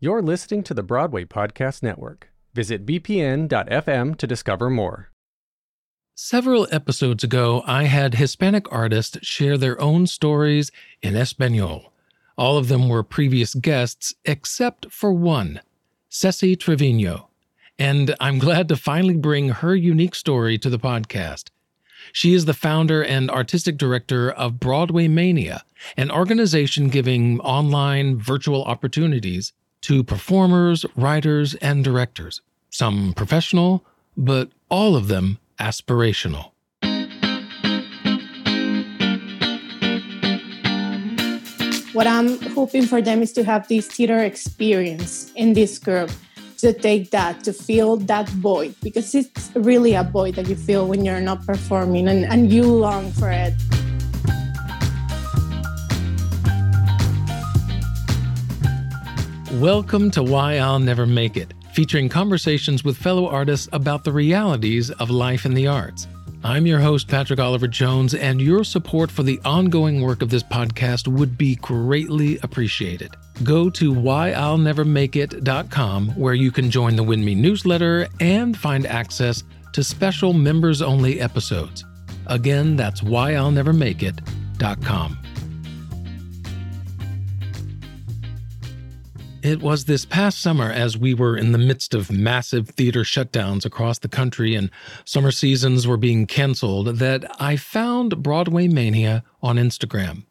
You're listening to the Broadway Podcast Network. Visit bpn.fm to discover more. Several episodes ago, I had Hispanic artists share their own stories in Espanol. All of them were previous guests, except for one, Cecy Treviño. And I'm glad to finally bring her unique story to the podcast. She is the founder and artistic director of BroadwayMania, an organization giving online virtual opportunities to performers, writers, and directors, some professional, but all of them aspirational. What I'm hoping for them is to have this theater experience in this group, to take that, to feel that void, because it's really a void that you feel when you're not performing and, and you long for it. Welcome to Why I'll Never Make It, featuring conversations with fellow artists about the realities of life in the arts. I'm your host, Patrick Oliver Jones, and your support for the ongoing work of this podcast would be greatly appreciated. Go to whyillnevermakeit.com where you can join the WINMI newsletter and find access to special members only episodes. Again, that's whyillnevermakeit.com. It was this past summer, as we were in the midst of massive theater shutdowns across the country and summer seasons were being canceled, that I found BroadwayMania on Instagram.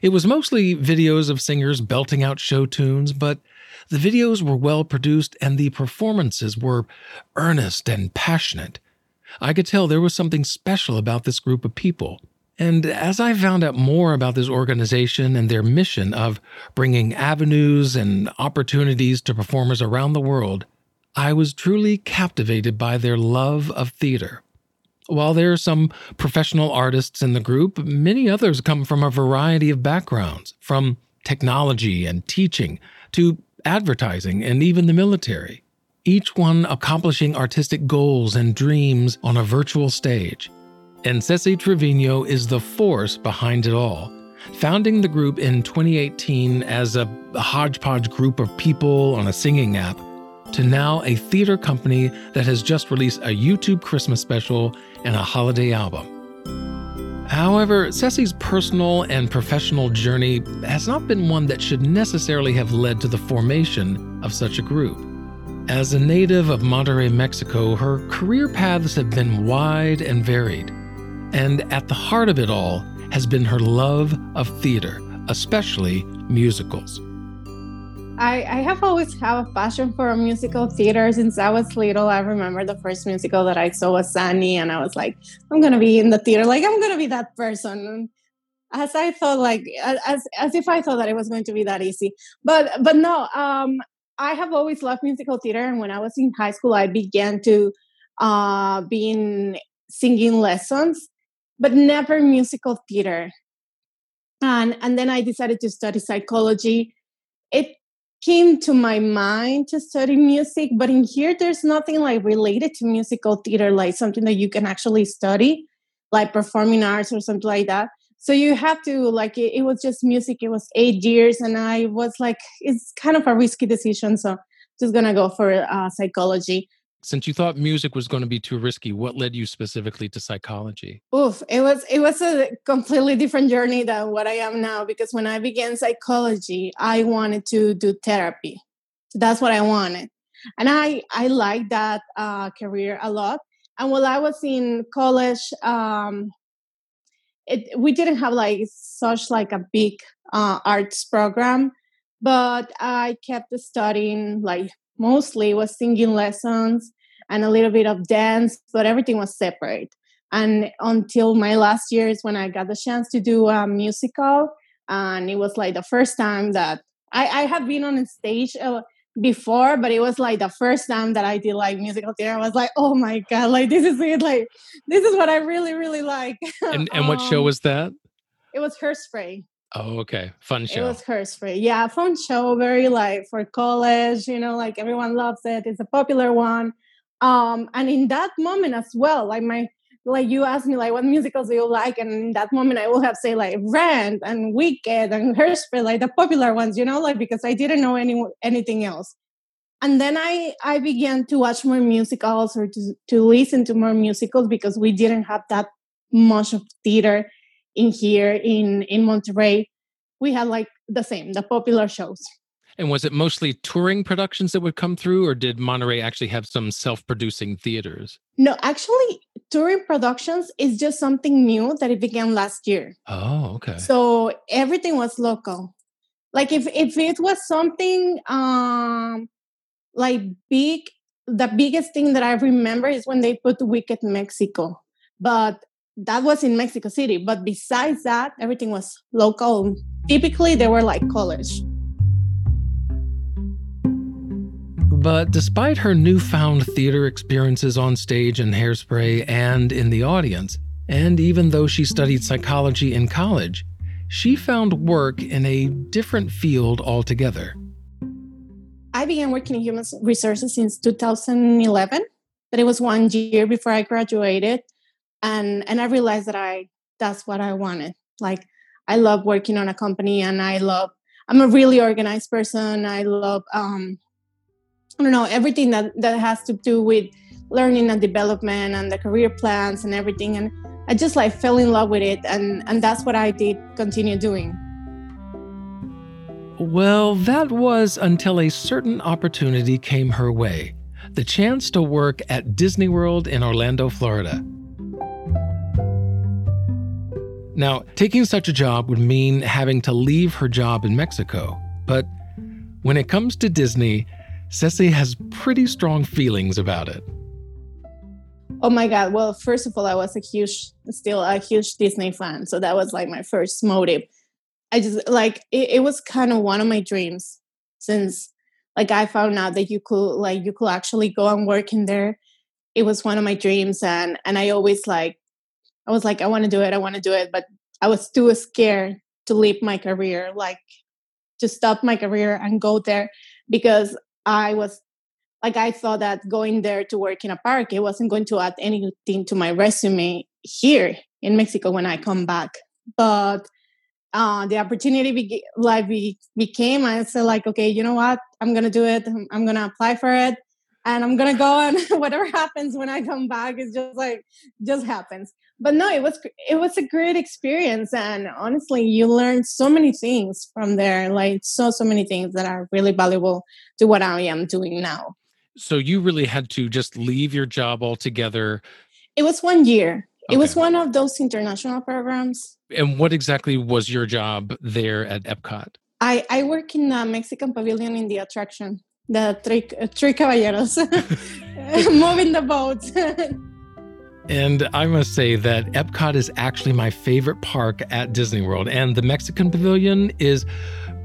It was mostly videos of singers belting out show tunes, but the videos were well produced and the performances were earnest and passionate. I could tell there was something special about this group of people. And as I found out more about this organization and their mission of bringing avenues and opportunities to performers around the world, I was truly captivated by their love of theater. While there are some professional artists in the group, many others come from a variety of backgrounds, from technology and teaching to advertising and even the military, each one accomplishing artistic goals and dreams on a virtual stage. And Cecy Treviño is the force behind it all. Founding the group in 2018 as a hodgepodge group of people on a singing app, to now a theater company that has just released a YouTube Christmas special and a holiday album. However, Cecy's personal and professional journey has not been one that should necessarily have led to the formation of such a group. As a native of Monterrey, Mexico, her career paths have been wide and varied. And at the heart of it all has been her love of theater, especially musicals. I, I have always had a passion for musical theater since I was little. I remember the first musical that I saw was Annie, and I was like, I'm gonna be in the theater, like I'm gonna be that person. As I thought, like as as if I thought that it was going to be that easy, but but no. Um, I have always loved musical theater, and when I was in high school, I began to uh, be in singing lessons but never musical theater. And, and then I decided to study psychology. It came to my mind to study music, but in here, there's nothing like related to musical theater, like something that you can actually study, like performing arts or something like that. So you have to like it, it was just music. It was eight years, and I was like, it's kind of a risky decision. So just gonna go for uh, psychology since you thought music was going to be too risky what led you specifically to psychology? Oof it was it was a completely different journey than what i am now because when i began psychology i wanted to do therapy. So that's what i wanted. And i i like that uh, career a lot. And while i was in college um it, we didn't have like such like a big uh, arts program but i kept studying like mostly was singing lessons and a little bit of dance, but everything was separate. And until my last year is when I got the chance to do a musical, and it was like the first time that I, I had been on a stage uh, before, but it was like the first time that I did like musical theater. I was like, oh my god, like this is it, like this is what I really really like. And and um, what show um, was that? It was Hairspray. Oh, okay. Fun show. It was Hairspray. Yeah, fun show. Very like for college, you know, like everyone loves it. It's a popular one um and in that moment as well like my like you asked me like what musicals do you like? And in that moment i will have say like rent and wicked and hairspray like the popular ones you know like because i didn't know any anything else. And then i i began to watch more musicals or to, to listen to more musicals because we didn't have that much of theater in here in in monterrey. We had like the same the popular shows and was it mostly touring productions that would come through, or did Monterrey actually have some self producing theaters? No, actually, touring productions is just something new that it began last year. Oh, okay. So everything was local. Like if, if it was something um like big, the biggest thing that I remember is when they put Wicked Mexico. But that was in Mexico City. But besides that, everything was local. Typically, they were like college. But despite her newfound theater experiences on stage in Hairspray and in the audience, and even though she studied psychology in college, she found work in a different field altogether. I began working in human resources since 2011, but it was one year before I graduated, and and I realized that I that's what I wanted. Like I love working on a company, and I love I'm a really organized person. I love um, I don't know, everything that, that has to do with learning and development and the career plans and everything. And I just like fell in love with it. And, and that's what I did continue doing. Well, that was until a certain opportunity came her way the chance to work at Disney World in Orlando, Florida. Now, taking such a job would mean having to leave her job in Mexico. But when it comes to Disney, Cecy has pretty strong feelings about it. Oh my God. Well, first of all, I was a huge, still a huge Disney fan. So that was like my first motive. I just like it, it was kind of one of my dreams since like I found out that you could like you could actually go and work in there. It was one of my dreams and and I always like I was like I want to do it, I want to do it, but I was too scared to leave my career, like to stop my career and go there because I was like I thought that going there to work in a park it wasn't going to add anything to my resume here in Mexico when I come back. But uh, the opportunity be- like be- became, I said like, okay, you know what? I'm gonna do it. I'm gonna apply for it, and I'm gonna go. And whatever happens when I come back is just like just happens but no it was it was a great experience and honestly you learn so many things from there like so so many things that are really valuable to what i am doing now. So you really had to just leave your job altogether. It was one year. Okay. it was one of those international programs. And what exactly was your job there at epcot? I i work in the mexican pavilion in the attraction the three, uh, three caballeros. Moving the boats And I must say that Epcot is actually my favorite park at Disney World, and the Mexican Pavilion is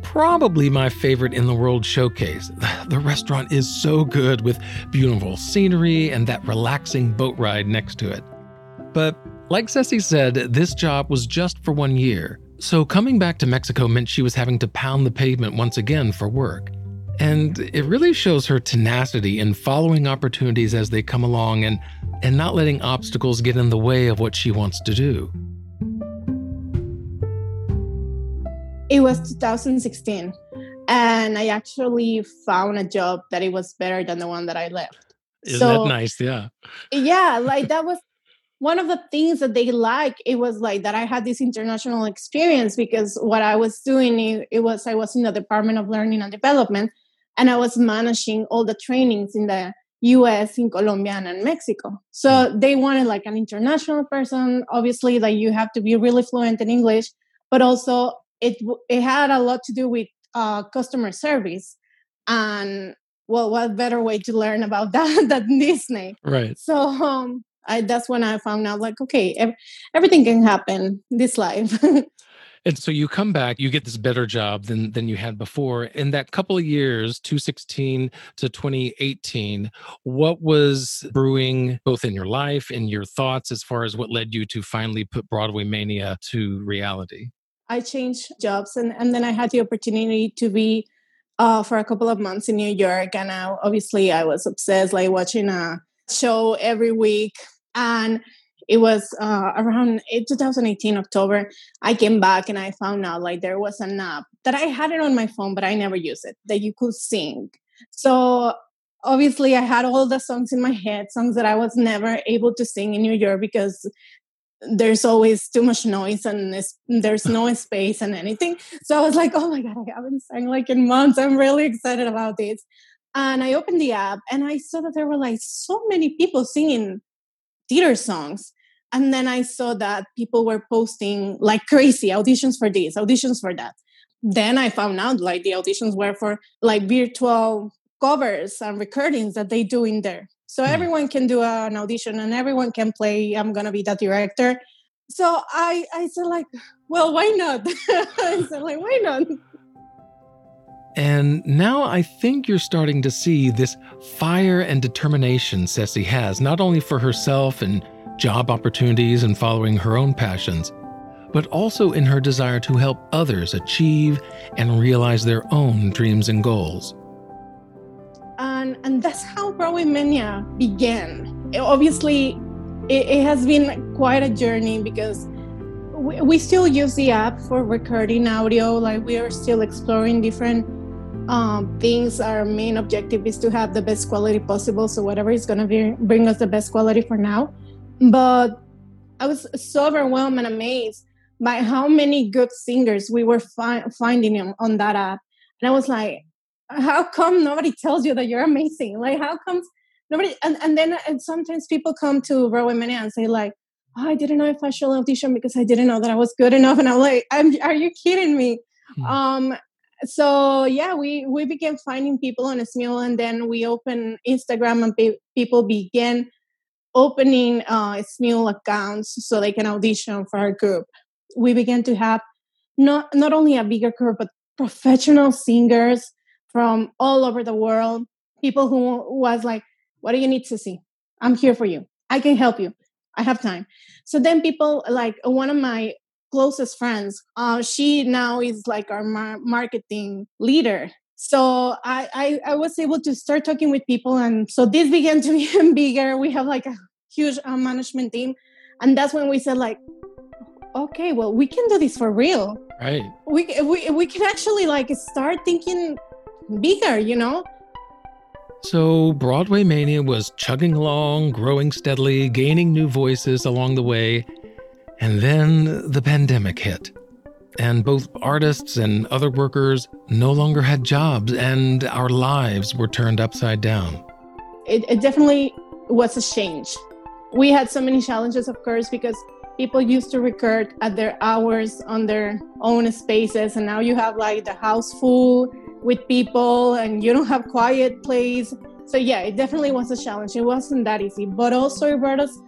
probably my favorite in the World Showcase. The restaurant is so good with beautiful scenery and that relaxing boat ride next to it. But like Cecy said, this job was just for one year. So coming back to Mexico meant she was having to pound the pavement once again for work. And it really shows her tenacity in following opportunities as they come along and, and not letting obstacles get in the way of what she wants to do. It was 2016, and I actually found a job that it was better than the one that I left. Isn't so, that nice? Yeah. Yeah, like that was one of the things that they like it was like that i had this international experience because what i was doing it, it, was i was in the department of learning and development and I was managing all the trainings in the US, in Colombia, and Mexico. So mm. they wanted like an international person. Obviously, like you have to be really fluent in English, but also it it had a lot to do with uh, customer service. And well, what better way to learn about that than Disney? Right. So um, I, that's when I found out like, okay, ev- everything can happen this life. And so you come back, you get this better job than than you had before. In that couple of years, 2016 to 2018, what was brewing both in your life and your thoughts as far as what led you to finally put BroadwayMania to reality? I changed jobs and, and then I had the opportunity to be uh, for a couple of months in New York. And I, obviously I was obsessed, like watching a show every week. And it was uh, around 2018 October. I came back and I found out like there was an app that I had it on my phone, but I never used it that you could sing. So obviously, I had all the songs in my head, songs that I was never able to sing in New York because there's always too much noise and there's no space and anything. So I was like, oh my God, I haven't sang like in months. I'm really excited about this. And I opened the app and I saw that there were like so many people singing theater songs. And then I saw that people were posting like crazy auditions for this, auditions for that. Then I found out like the auditions were for like virtual covers and recordings that they do in there. So mm everyone can do an audition and everyone can play. I'm gonna be the director. So I I said like, well, why not? I said like, why not? And now I think you're starting to see this fire and determination Cecy has, not only for herself and job opportunities and following her own passions, but also in her desire to help others achieve and realize their own dreams and goals. And, and that's how BroadwayMania began. Obviously, it, it, has been quite a journey because we, we still use the app for recording audio. Like, we are still exploring different um, things. Our main objective is to have the best quality possible. So, whatever is going to bring us the best quality for now. But I was so overwhelmed and amazed by how many good singers we were fi- finding on that app. And I was like, how come nobody tells you that you're amazing? Like, how comes nobody? And, and then and sometimes people come to BroadwayMania and say, like, oh, I didn't know if I should audition because I didn't know that I was good enough. And I'm like, I'm, are you kidding me? Hmm. Um, so yeah, we we began finding people on Smule, and then we opened Instagram, and pe- people began opening uh, Smule accounts so they can audition for our group. We began to have not not only a bigger group, but professional singers from all over the world. People who was like, "What do you need to see? I'm here for you. I can help you. I have time." So then people like one of my closest friends, uh, she now is like our mar- marketing leader so I, I, I was able to start talking with people and so this began to be bigger. We have like a huge uh, management team and that's when we said like okay well we can do this for real. Right. We, we, we can actually like start thinking bigger you know? So BroadwayMania was chugging along growing steadily gaining new voices along the way and then the pandemic hit and both artists and other workers no longer had jobs, and our lives were turned upside down. It, it, definitely was a change. We had so many challenges, of course, because people used to record at their hours on their own spaces, and now you have like the house full with people, and you don't have quiet place. So yeah, it definitely was a challenge. It wasn't that easy, but also it brought us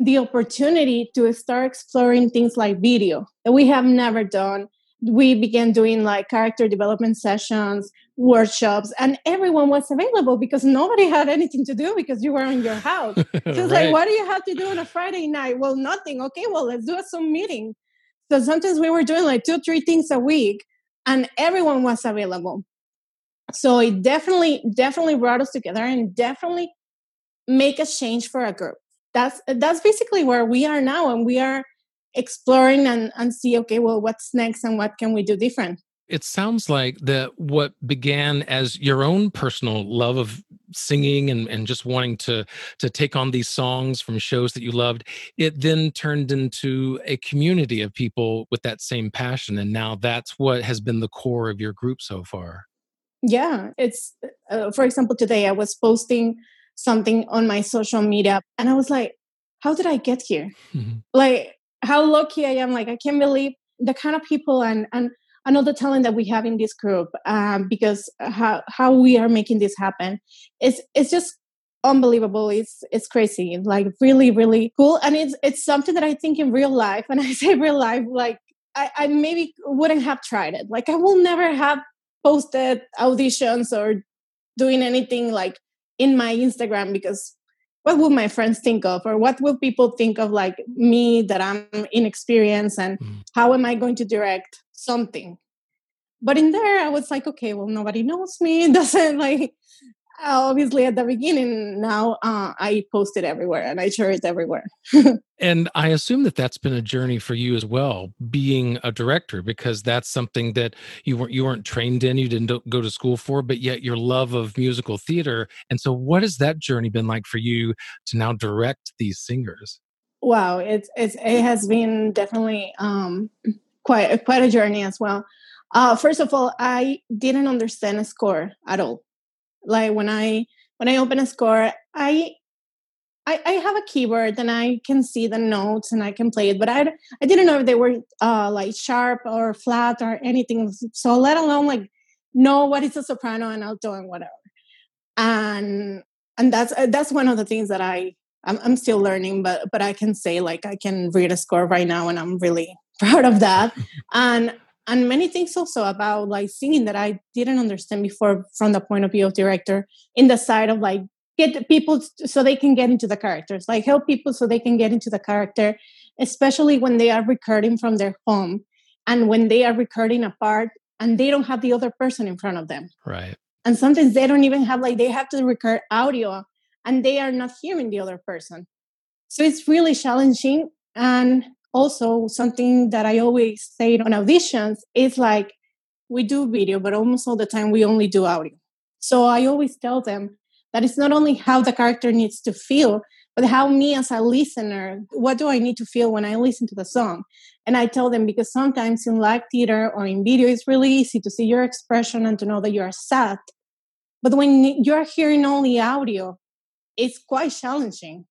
the opportunity to start exploring things like video that we have never done. We began doing like character development sessions, workshops, and everyone was available because nobody had anything to do because you were in your house. So it's right. like, what do you have to do on a Friday night? Well, nothing. Okay, well, let's do a Zoom meeting. So sometimes we were doing like two, three things a week, and everyone was available. So it definitely, definitely brought us together and definitely make a change for a group that's that's basically where we are now and we are exploring and, and see okay well what's next and what can we do different? It sounds like that what began as your own personal love of singing and, and just wanting to to take on these songs from shows that you loved it then turned into a community of people with that same passion and now that's what has been the core of your group so far. Yeah it's uh, for example today i was posting something on my social media and i was like how did i get here mm-hmm. like how lucky i am like i can't believe the kind of people and and and all the talent that we have in this group um, because how how we are making this happen it's it's just unbelievable it's it's crazy like really really cool and it's it's something that i think in real life and i say real life like I, I maybe wouldn't have tried it like i will never have posted auditions or doing anything like in my Instagram because what would my friends think of or what will people think of like me that i'm inexperienced and mm. how am i going to direct something but in there i was like okay well nobody knows me it doesn't like obviously at the beginning now uh, i post it everywhere and i share it everywhere. And i assume that that's been a journey for you as well being a director because that's something that you weren't you weren't trained in you didn't go to school for but yet your love of musical theater. And so what has that journey been like for you to now direct these singers? Wow it's, it's it has been definitely um quite quite a journey as well. Uh first of all i didn't understand a score at all like when I when I open a score, I I, I have a keyboard and I can see the notes and I can play it, but I I didn't know if they were uh, like sharp or flat or anything. So let alone like know what is a soprano and alto and whatever. And and that's uh, that's one of the things that I I'm, I'm still learning, but but I can say like I can read a score right now, and I'm really proud of that. and and many things also about like singing that I didn't understand before from the point of view of director in the side of like get people so they can get into the characters like help people so they can get into the character especially when they are recording from their home and when they are recording a part and they don't have the other person in front of them. Right. And sometimes they don't even have like they have to record audio and they are not hearing the other person. So it's really challenging and also something that I always say on auditions is like we do video, but almost all the time we only do audio. So I always tell them that it's not only how the character needs to feel, but how me as a listener, what do I need to feel when I listen to the song? And I tell them because sometimes in live theater or in video, it's really easy to see your expression and to know that you are sad. But when you're hearing only audio, it's quite challenging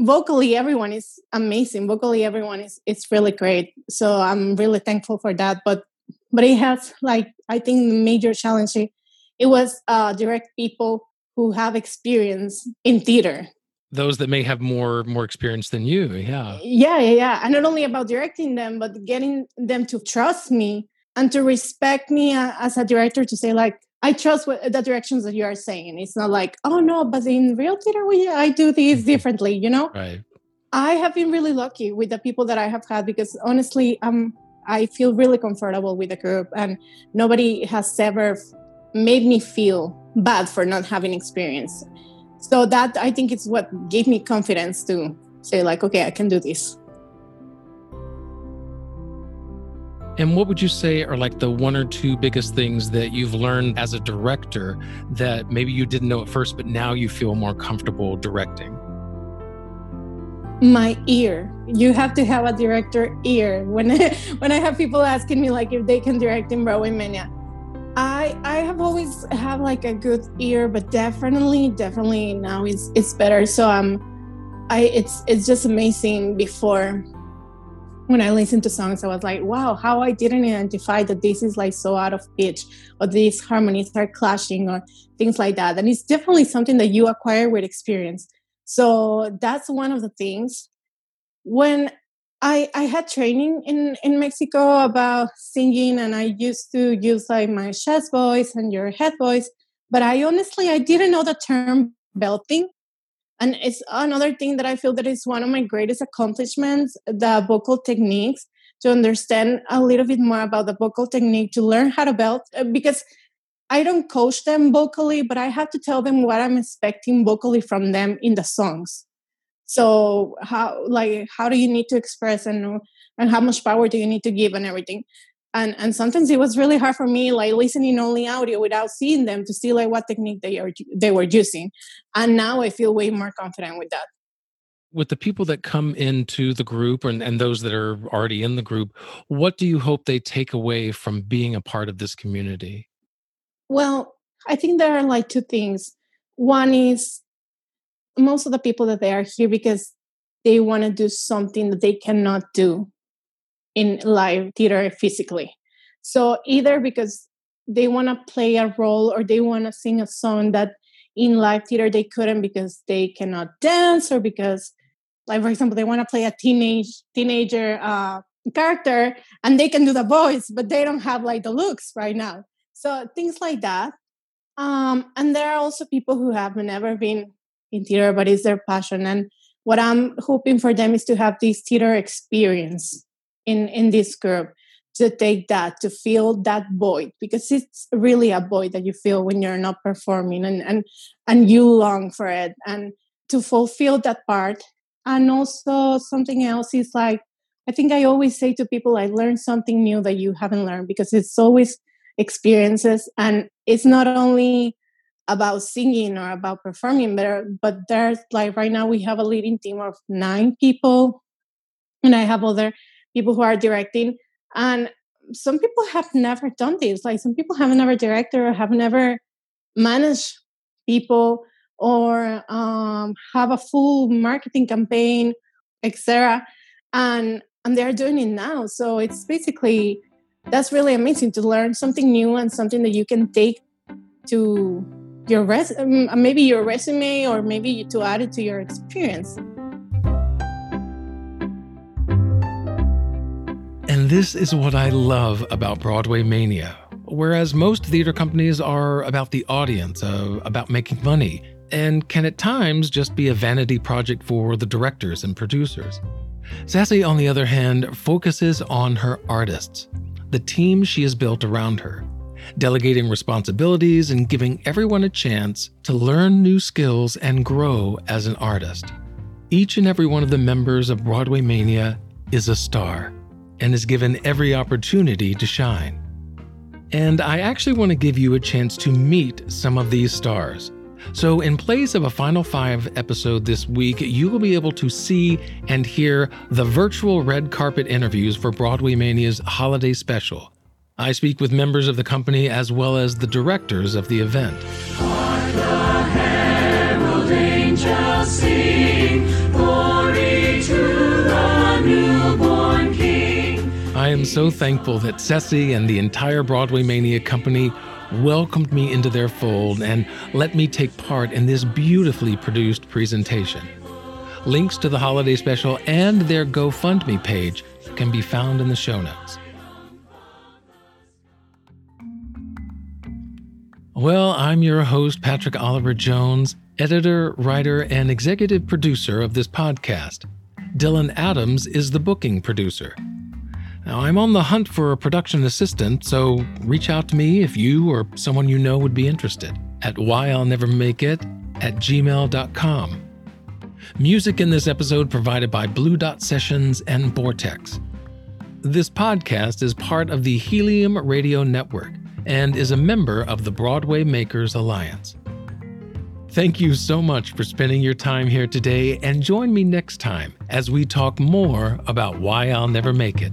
vocally everyone is amazing. Vocally everyone is it's really great. So i'm really thankful for that. But but it has like i think the major challenge it was uh direct people who have experience in theater. Those that may have more more experience than you yeah. Yeah yeah yeah. And not only about directing them but getting them to trust me and to respect me uh, as a director to say like I trust what, the directions that you are saying. It's not like, oh no, but in real theater, we I do these mm-hmm. differently. You know, right? I have been really lucky with the people that I have had because honestly, um, I feel really comfortable with the group, and nobody has ever made me feel bad for not having experience. So that I think is what gave me confidence to say like, okay, I can do this. And what would you say are like the one or two biggest things that you've learned as a director that maybe you didn't know at first, but now you feel more comfortable directing? My ear. You have to have a director ear. When I, when I have people asking me like if they can direct in BroadwayMania, I I have always have like a good ear, but definitely definitely now it's it's better. So um, I it's it's just amazing before when I listened to songs, I was like, wow, how I didn't identify that this is like so out of pitch or these harmonies are clashing or things like that. And it's definitely something that you acquire with experience. So that's one of the things. When I, I had training in, in Mexico about singing and I used to use like my chest voice and your head voice, but I honestly I didn't know the term belting and it's another thing that i feel that is one of my greatest accomplishments the vocal techniques to understand a little bit more about the vocal technique to learn how to belt uh, because i don't coach them vocally but i have to tell them what i'm expecting vocally from them in the songs. So how like how do you need to express and and how much power do you need to give and everything and and sometimes it was really hard for me like listening only audio without seeing them to see like what technique they are they were using. And now i feel way more confident with that. With the people that come into the group and, and those that are already in the group what do you hope they take away from being a part of this community? Well i think there are like two things. One is most of the people that they are here because they want to do something that they cannot do in live theater physically. So either because they want to play a role or they want to sing a song that in live theater they couldn't because they cannot dance or because like for example they want to play a teenage teenager uh, character and they can do the voice but they don't have like the looks right now. So things like that. Um, and there are also people who have never been in theater but it's their passion. And what i'm hoping for them is to have this theater experience in in this group to take that to fill that void because it's really a void that you feel when you're not performing and and and you long for it and to fulfill that part. And also something else is like i think i always say to people i learned something new that you haven't learned because it's always experiences and it's not only about singing or about performing but but there's like right now we have a leading team of nine people and i have other people who are directing and some people have never done this like some people have never directed or have never managed people or um, have a full marketing campaign etc and and they're doing it now. So it's basically that's really amazing to learn something new and something that you can take to your res um, maybe your resume or maybe to add it to your experience this is what I love about BroadwayMania. Whereas most theater companies are about the audience, uh, about making money, and can at times just be a vanity project for the directors and producers. Cecy, on the other hand, focuses on her artists, the team she has built around her, delegating responsibilities and giving everyone a chance to learn new skills and grow as an artist. Each and every one of the members of BroadwayMania is a star and is given every opportunity to shine. And I actually want to give you a chance to meet some of these stars. So, in place of a Final Five episode this week, you will be able to see and hear the virtual red carpet interviews for BroadwayMania's holiday special. I speak with members of the company as well as the directors of the event. I am so thankful that Cecy and the entire BroadwayMania company welcomed me into their fold and let me take part in this beautifully produced presentation. Links to the holiday special and their GoFundMe page can be found in the show notes. Well, I'm your host, Patrick Oliver Jones, editor, writer, and executive producer of this podcast. Dylan Adams is the booking producer. Now, I'm on the hunt for a production assistant, so reach out to me if you or someone you know would be interested at whyillnevermakeit at gmail.com. Music in this episode provided by Blue Dot Sessions and Vortex. This podcast is part of the Helium Radio Network and is a member of the Broadway Makers Alliance. Thank you so much for spending your time here today, and join me next time as we talk more about why I'll never make it.